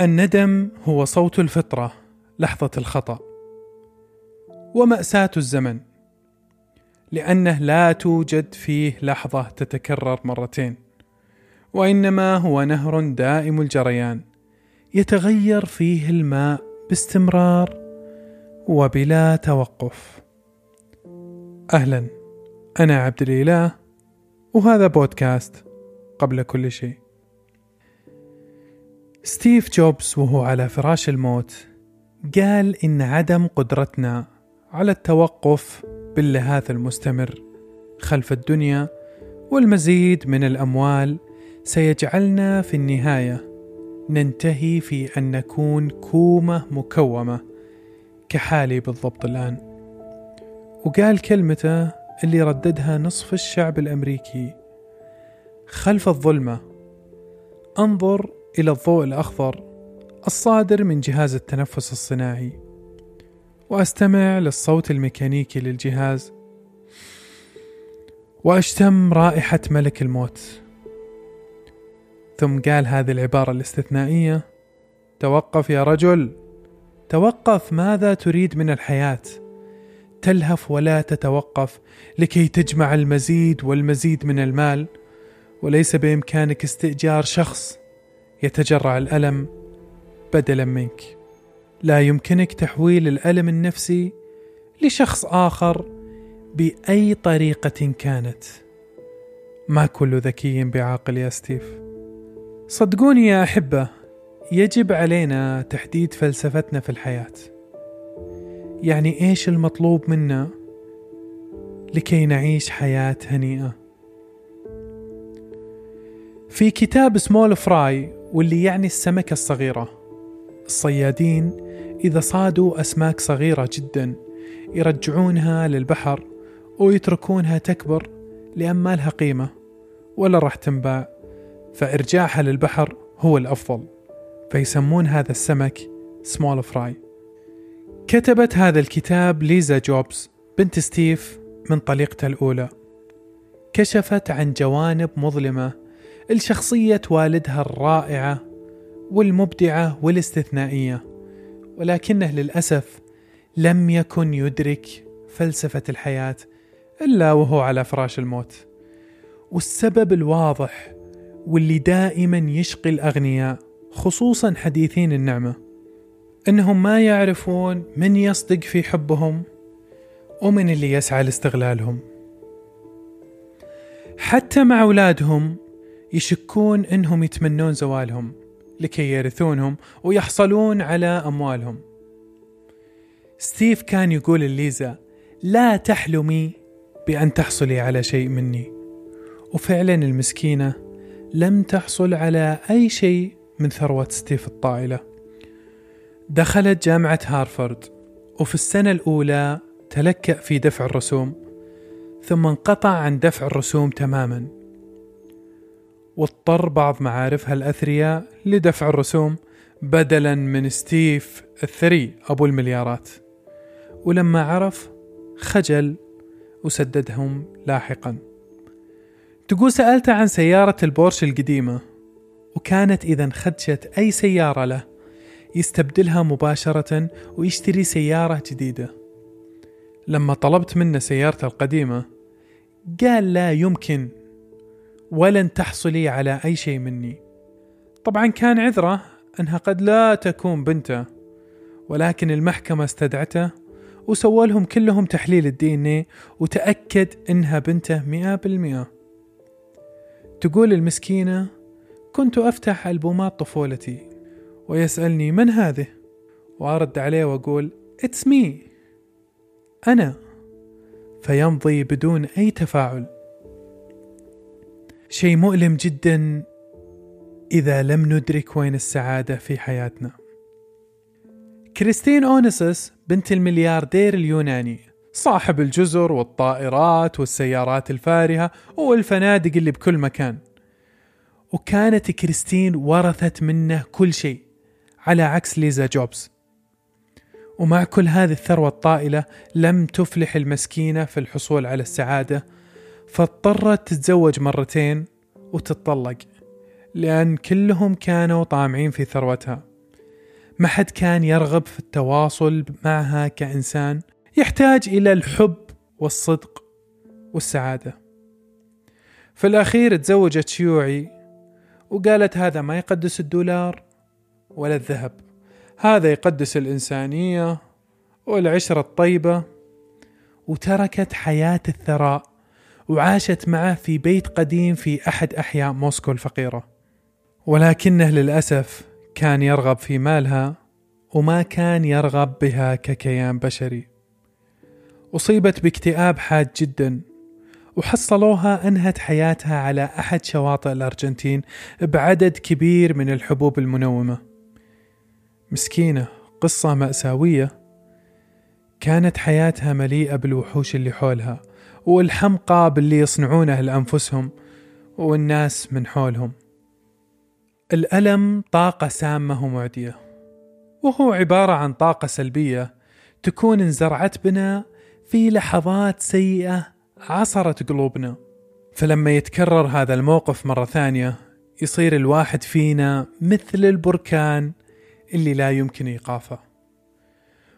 الندم هو صوت الفطرة لحظة الخطأ. ومأساة الزمن لأنه لا توجد فيه لحظة تتكرر مرتين. وإنما هو نهر دائم الجريان يتغير فيه الماء باستمرار وبلا توقف. أهلا أنا عبد الإله وهذا بودكاست قبل كل شيء. ستيف جوبز وهو على فراش الموت قال إن عدم قدرتنا على التوقف باللهاث المستمر خلف الدنيا والمزيد من الأموال سيجعلنا في النهاية ننتهي في أن نكون كومة مكومة كحالي بالضبط الآن. وقال كلمته اللي رددها نصف الشعب الأمريكي خلف الظلمة انظر إلى الضوء الأخضر الصادر من جهاز التنفس الصناعي. وأستمع للصوت الميكانيكي للجهاز. وأشتم رائحة ملك الموت. ثم قال هذه العبارة الاستثنائية توقف يا رجل. توقف ماذا تريد من الحياة؟ تلهف ولا تتوقف لكي تجمع المزيد والمزيد من المال. وليس بإمكانك استئجار شخص. يتجرع الألم بدلا منك. لا يمكنك تحويل الألم النفسي لشخص آخر بأي طريقة كانت. ما كل ذكي بعاقل يا ستيف. صدقوني يا أحبة يجب علينا تحديد فلسفتنا في الحياة. يعني إيش المطلوب منا لكي نعيش حياة هنيئة؟ في كتاب سمول فراي واللي يعني السمكة الصغيرة. الصيادين إذا صادوا أسماك صغيرة جدا يرجعونها للبحر ويتركونها تكبر لأن ما لها قيمة ولا راح تنباع فإرجاعها للبحر هو الأفضل. فيسمون هذا السمك small fry كتبت هذا الكتاب ليزا جوبز بنت ستيف من طليقتها الأولى. كشفت عن جوانب مظلمة لشخصية والدها الرائعة والمبدعة والاستثنائية ولكنه للأسف لم يكن يدرك فلسفة الحياة إلا وهو على فراش الموت. والسبب الواضح واللي دائما يشقي الأغنياء خصوصا حديثين النعمة إنهم ما يعرفون من يصدق في حبهم ومن اللي يسعى لاستغلالهم. حتى مع أولادهم يشكون إنهم يتمنون زوالهم لكي يرثونهم ويحصلون على أموالهم. ستيف كان يقول لليزا لا تحلمي بأن تحصلي على شيء مني. وفعلا المسكينة لم تحصل على أي شيء من ثروة ستيف الطائلة. دخلت جامعة هارفارد وفي السنة الأولى تلكأ في دفع الرسوم ثم انقطع عن دفع الرسوم تماما. واضطر بعض معارفها الأثرياء لدفع الرسوم بدلا من ستيف الثري أبو المليارات. ولما عرف خجل وسددهم لاحقا. تقول سألته عن سيارة البورش القديمة وكانت إذا خدشت أي سيارة له يستبدلها مباشرة ويشتري سيارة جديدة. لما طلبت منه سيارته القديمة قال لا يمكن ولن تحصلي على أي شيء مني. طبعا كان عذره أنها قد لا تكون بنته ولكن المحكمة استدعته وسووا لهم كلهم تحليل الدي إن اي وتأكد إنها بنته مئة بالمئة. تقول المسكينة كنت أفتح ألبومات طفولتي ويسألني من هذه? وأرد عليه وأقول It's me. أنا. فيمضي بدون أي تفاعل. شيء مؤلم جدا إذا لم ندرك وين السعادة في حياتنا. كريستين أونيسس بنت الملياردير اليوناني صاحب الجزر والطائرات والسيارات الفارهة والفنادق اللي بكل مكان. وكانت كريستين ورثت منه كل شيء على عكس ليزا جوبز. ومع كل هذه الثروة الطائلة لم تفلح المسكينة في الحصول على السعادة فاضطرت تتزوج مرتين وتتطلق لأن كلهم كانوا طامعين في ثروتها. ما حد كان يرغب في التواصل معها كإنسان يحتاج إلى الحب والصدق والسعادة. في الأخير تزوجت شيوعي وقالت هذا ما يقدس الدولار ولا الذهب هذا يقدس الإنسانية والعشرة الطيبة وتركت حياة الثراء. وعاشت معه في بيت قديم في أحد أحياء موسكو الفقيرة. ولكنه للأسف كان يرغب في مالها وما كان يرغب بها ككيان بشري. أصيبت باكتئاب حاد جدا وحصلوها أنهت حياتها على أحد شواطئ الأرجنتين بعدد كبير من الحبوب المنومة. مسكينة قصة مأساوية كانت حياتها مليئة بالوحوش اللي حولها. والحمقى باللي يصنعونه لأنفسهم والناس من حولهم. الألم طاقة سامة ومعدية وهو عبارة عن طاقة سلبية تكون انزرعت بنا في لحظات سيئة عصرت قلوبنا. فلما يتكرر هذا الموقف مرة ثانية يصير الواحد فينا مثل البركان اللي لا يمكن إيقافه.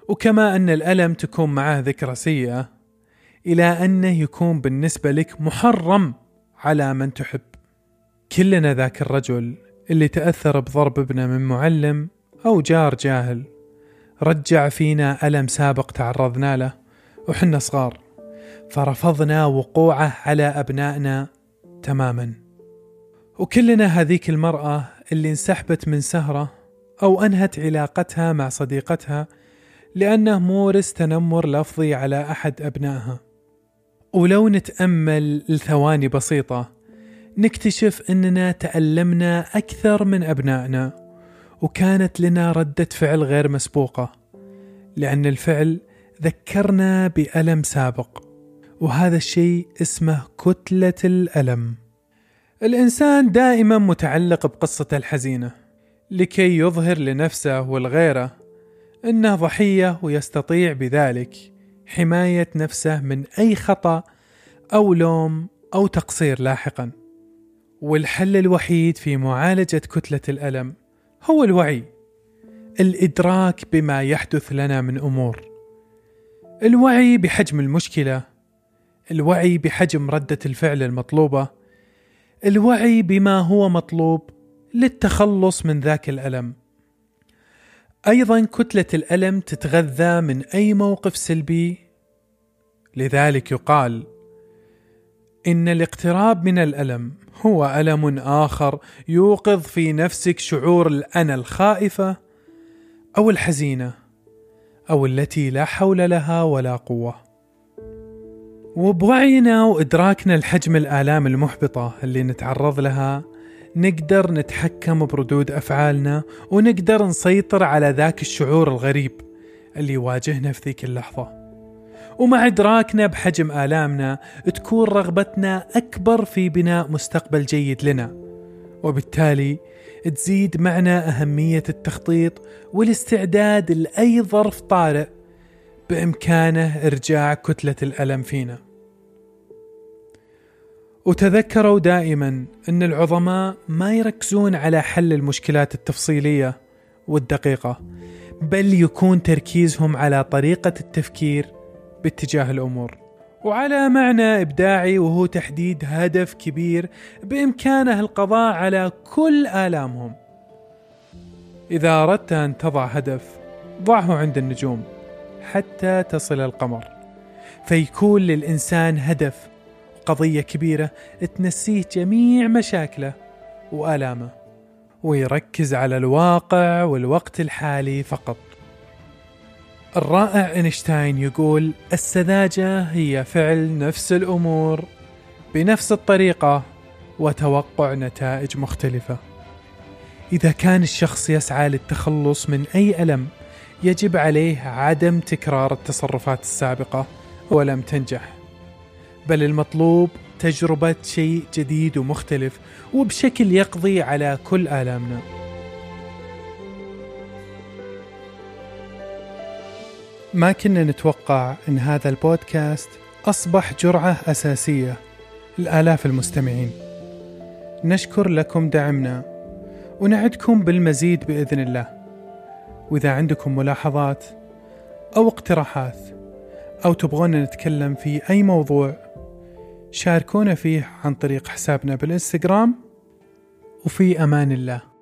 وكما أن الألم تكون معه ذكرى سيئة إلى أنه يكون بالنسبة لك محرم على من تحب. كلنا ذاك الرجل اللي تأثر بضرب ابنه من معلم أو جار جاهل. رجع فينا ألم سابق تعرضنا له وحنا صغار. فرفضنا وقوعه على أبنائنا تماما. وكلنا هذيك المرأة اللي انسحبت من سهرة أو أنهت علاقتها مع صديقتها لأنه مورس تنمر لفظي على أحد أبنائها. ولو نتأمل لثواني بسيطة نكتشف أننا تألمنا أكثر من أبنائنا وكانت لنا ردة فعل غير مسبوقة لأن الفعل ذكرنا بألم سابق وهذا الشيء اسمه كتلة الألم. الإنسان دائما متعلق بقصته الحزينة لكي يظهر لنفسه والغيره إنه ضحية ويستطيع بذلك. حماية نفسه من أي خطأ أو لوم أو تقصير لاحقا. والحل الوحيد في معالجة كتلة الألم هو الوعي الإدراك بما يحدث لنا من أمور. الوعي بحجم المشكلة الوعي بحجم ردة الفعل المطلوبة الوعي بما هو مطلوب للتخلص من ذاك الألم. أيضا كتلة الألم تتغذى من أي موقف سلبي؟ لذلك يقال إن الاقتراب من الألم هو ألم آخر يوقظ في نفسك شعور الأنا الخائفة أو الحزينة أو التي لا حول لها ولا قوة. وبوعينا وإدراكنا لحجم الآلام المحبطة اللي نتعرض لها نقدر نتحكم بردود أفعالنا ونقدر نسيطر على ذاك الشعور الغريب اللي يواجهنا في ذيك اللحظة. ومع إدراكنا بحجم آلامنا تكون رغبتنا أكبر في بناء مستقبل جيد لنا. وبالتالي تزيد معنا أهمية التخطيط والاستعداد لأي ظرف طارئ بإمكانه إرجاع كتلة الألم فينا. وتذكروا دائما إن العظماء ما يركزون على حل المشكلات التفصيلية والدقيقة بل يكون تركيزهم على طريقة التفكير باتجاه الأمور. وعلى معنى إبداعي وهو تحديد هدف كبير بإمكانه القضاء على كل آلامهم. إذا أردت أن تضع هدف ضعه عند النجوم حتى تصل القمر. فيكون للإنسان هدف قضية كبيرة تنسيه جميع مشاكله وآلامه ويركز على الواقع والوقت الحالي فقط. الرائع إينشتاين يقول السذاجة هي فعل نفس الأمور بنفس الطريقة وتوقع نتائج مختلفة. إذا كان الشخص يسعى للتخلص من أي ألم يجب عليه عدم تكرار التصرفات السابقة ولم تنجح. بل المطلوب تجربة شيء جديد ومختلف وبشكل يقضي على كل آلامنا. ما كنا نتوقع إن هذا البودكاست أصبح جرعة أساسية لآلاف المستمعين. نشكر لكم دعمنا ونعدكم بالمزيد بإذن الله. وإذا عندكم ملاحظات أو اقتراحات أو تبغون نتكلم في أي موضوع شاركونا فيه عن طريق حسابنا بالإنستغرام وفي أمان الله.